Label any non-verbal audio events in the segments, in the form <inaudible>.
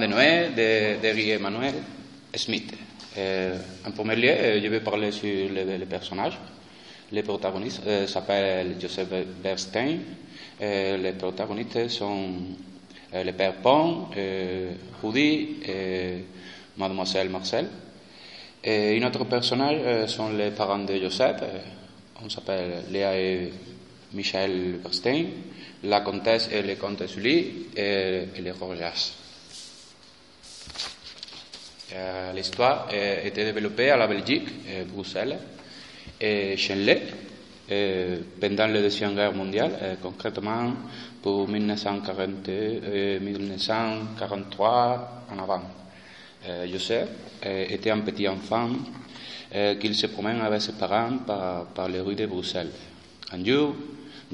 de Noé de, de Emmanuel Smith. Euh, en premier lieu, euh, je vais parler sur les, personnages. Les protagonistes euh, s'appellent Joseph Bernstein. Euh, les protagonistes sont le père Pont, Rudy et mademoiselle Marcel. Et un autre personnage sont les parents de Joseph. On s'appelle Léa et Michel Bernstein, la comtesse et le comte Sully et, les Rojas. Euh, L'histoire a été développée à la Belgique, à Bruxelles et Chenley euh, pendant la Deuxième Guerre mondiale, euh, concrètement pour 1940 et 1943 en avant. Euh, Joseph euh, était un petit enfant euh, qu'il se promène avec ses parents par, les rues de Bruxelles. Un jour,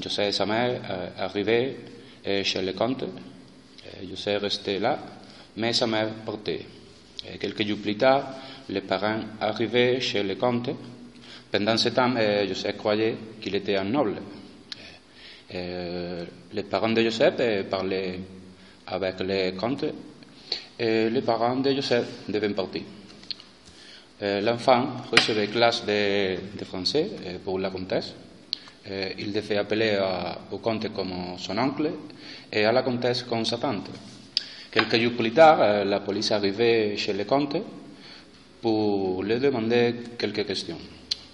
Joseph et sa mère euh, arrivaient euh, chez le comte. Euh, Joseph restait là, mais sa mère partait. Quelques jours plus tard, les parents arrivaient chez le comte. Pendant ce temps, euh, Joseph croyait qu'il était un noble. Euh, les parents de Joseph euh, parlaient avec le comte et les parents de Joseph devaient partir. L'enfant recevait classe de, de français pour la comtesse. Il devait appeler au comte comme son oncle et à la comtesse comme sa tante. Quelques jours plus tard, euh, la police arrivait chez le comte pour lui demander quelques questions.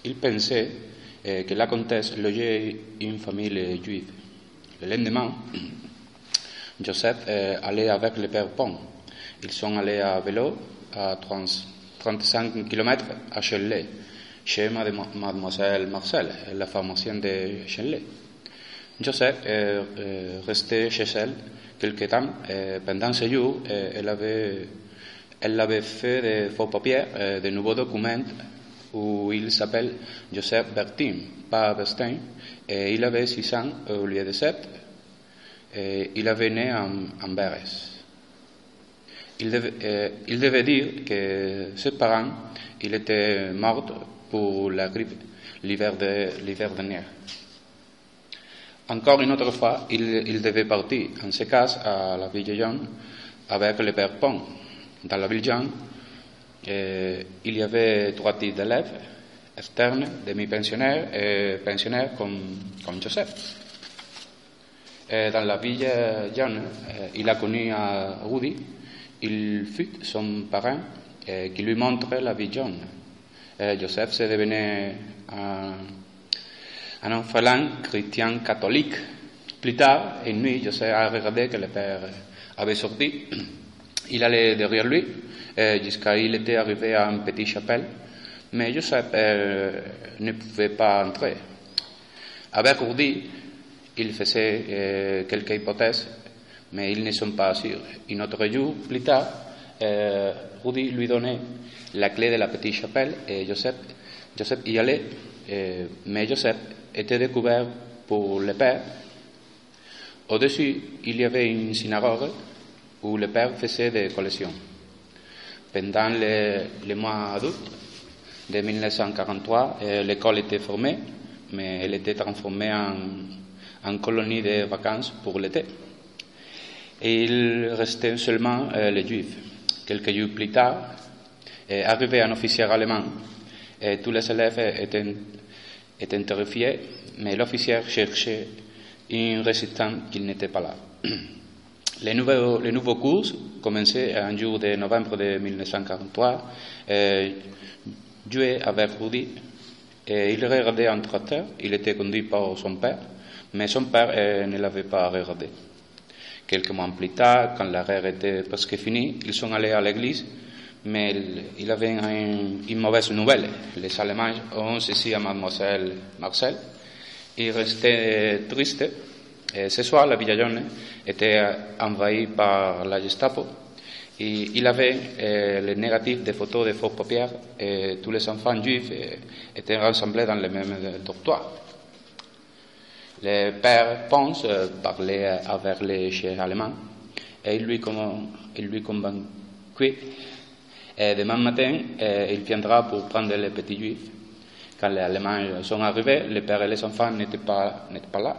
Il pensait euh, que la comtesse logeait une famille juive. Le lendemain, <clears throat> Joseph euh, allait avec le père Pont. Ils sont allés à vélo à 30 35 km à Chenley, chez mademo- mademoiselle Marcel, la pharmacienne de Chenley. Joseph est euh, resté chez elle quelque temps. et pendant ce jour, elle, avait, elle avait fait des faux papiers, de nouveaux documents où il s'appelle Joseph Bertin, pas Berstein, et il avait 6 ans au lieu de 7. Et il avait né en, en. Il devait, dire que ses parents, il était mort pour la grippe l'hiver dernier. Encore une autre fois, il, devait partir, en ce cas, à la ville jaune avec le père Pont. Dans la ville jaune, euh, il y avait trois types d'élèves, externes, demi-pensionnaires et pensionnaires comme, Joseph. Dans la ville jaune, euh, il a connu à Rudy, il fut son parrain euh, qui lui montrait la vie jaune. Euh, Joseph s'est devenu un, un orphelin chrétien catholique. Plus tard, une nuit, Joseph a regardé que le père avait sorti. Il allait derrière lui jusqu'à il était arrivé à une petite chapelle. Mais Joseph euh, ne pouvait pas entrer. Avec Rudy, il faisait euh, quelques hypothèses, mais ils ne sont pas sûrs. Un autre jour, plus tard, euh, Rudy lui donnait la clé de la petite chapelle et Joseph, Joseph y allait, mais Joseph était découvert pour le père. Au-dessus, il y avait une synagogue où le père faisait des collections. Pendant les mois d'août de 1943, euh, l'école était formée, mais elle était transformée en, colonie de vacances pour l'été. Il restait seulement euh, les juifs. Quelques jours plus tard, est arrivé un officier allemand et tous les élèves étaient, étaient terrifiés, mais l'officier cherchait un résistant qui n'était pas là. <clears throat> Les nouveaux, les nouveaux cours commençaient un jour de novembre de 1943. Euh, jouait avec Rudy et il regardait un tracteur. Il était conduit par son père, mais son père euh, ne l'avait pas regardé. Quelques mois plus tard, quand la guerre était presque finie, ils sont allés à l'église, mais il, avait un- une mauvaise nouvelle. Les Allemands ont saisi à mademoiselle Marcel. Il restait triste. Et ce soir, la Villa Jaune était envahie par la Gestapo. Et il avait euh, les négatifs des photos de faux papiers et tous les enfants juifs euh, étaient rassemblés dans le même dortoir. Le père Ponce parlait avec les chefs allemands et il lui, il lui. Et demain matin, euh, il viendra pour prendre les petits juifs. Quand les Allemands sont arrivés, les pères et les enfants n'étaient pas, pas là.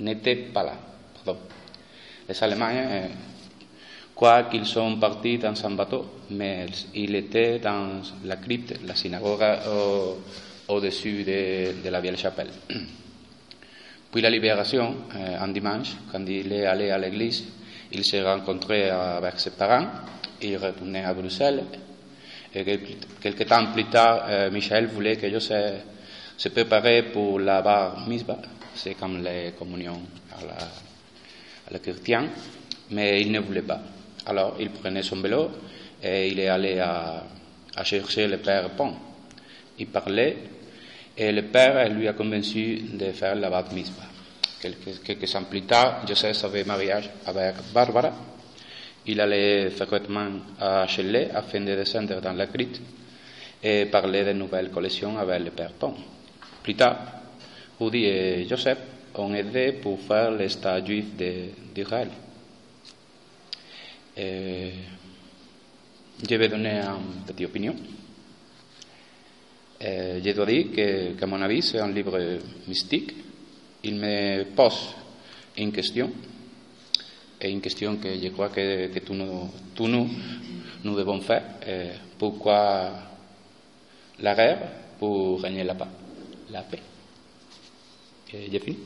N'étaient pas là. Les Allemands euh, croient qu'ils sont partis dans un bateau, mais il était dans la crypte, la synagogue au-dessus de, la vieille chapelle. <clears throat> Puis la libération, euh, un dimanche, quand il est allé à l'église, il s'est rencontré avec ses parents, il retournait à Bruxelles, et quelques temps plus tard, euh, Michel voulait que je se, se pour la bar mitzvah, c'est comme les communions à la, à la chrétienne, mais il ne voulait pas. Alors il prenait son vélo et il est allé à chercher le père Pont. Il parlait et le père lui a convaincu de faire la bat mitzvah. Quelques, quelques ans plus tard, Joseph avait mariage avec Barbara. Il allait fréquemment à Chelle afin de descendre dans la crypte et parler de nouvelles collections avec le père Pont. Plus tard, Rudy et Joseph ont aidé pour faire l'état juif d'Israël. je vais donner une petite opinion. Euh, je dois dire que, qu'à mon avis, c'est un livre mystique. Il me pose une question, et une question que je crois que, que tous, nous, tous nous, nous devons faire. Euh, pourquoi la guerre Pour gagner la paix. La paix. Et j'ai fini.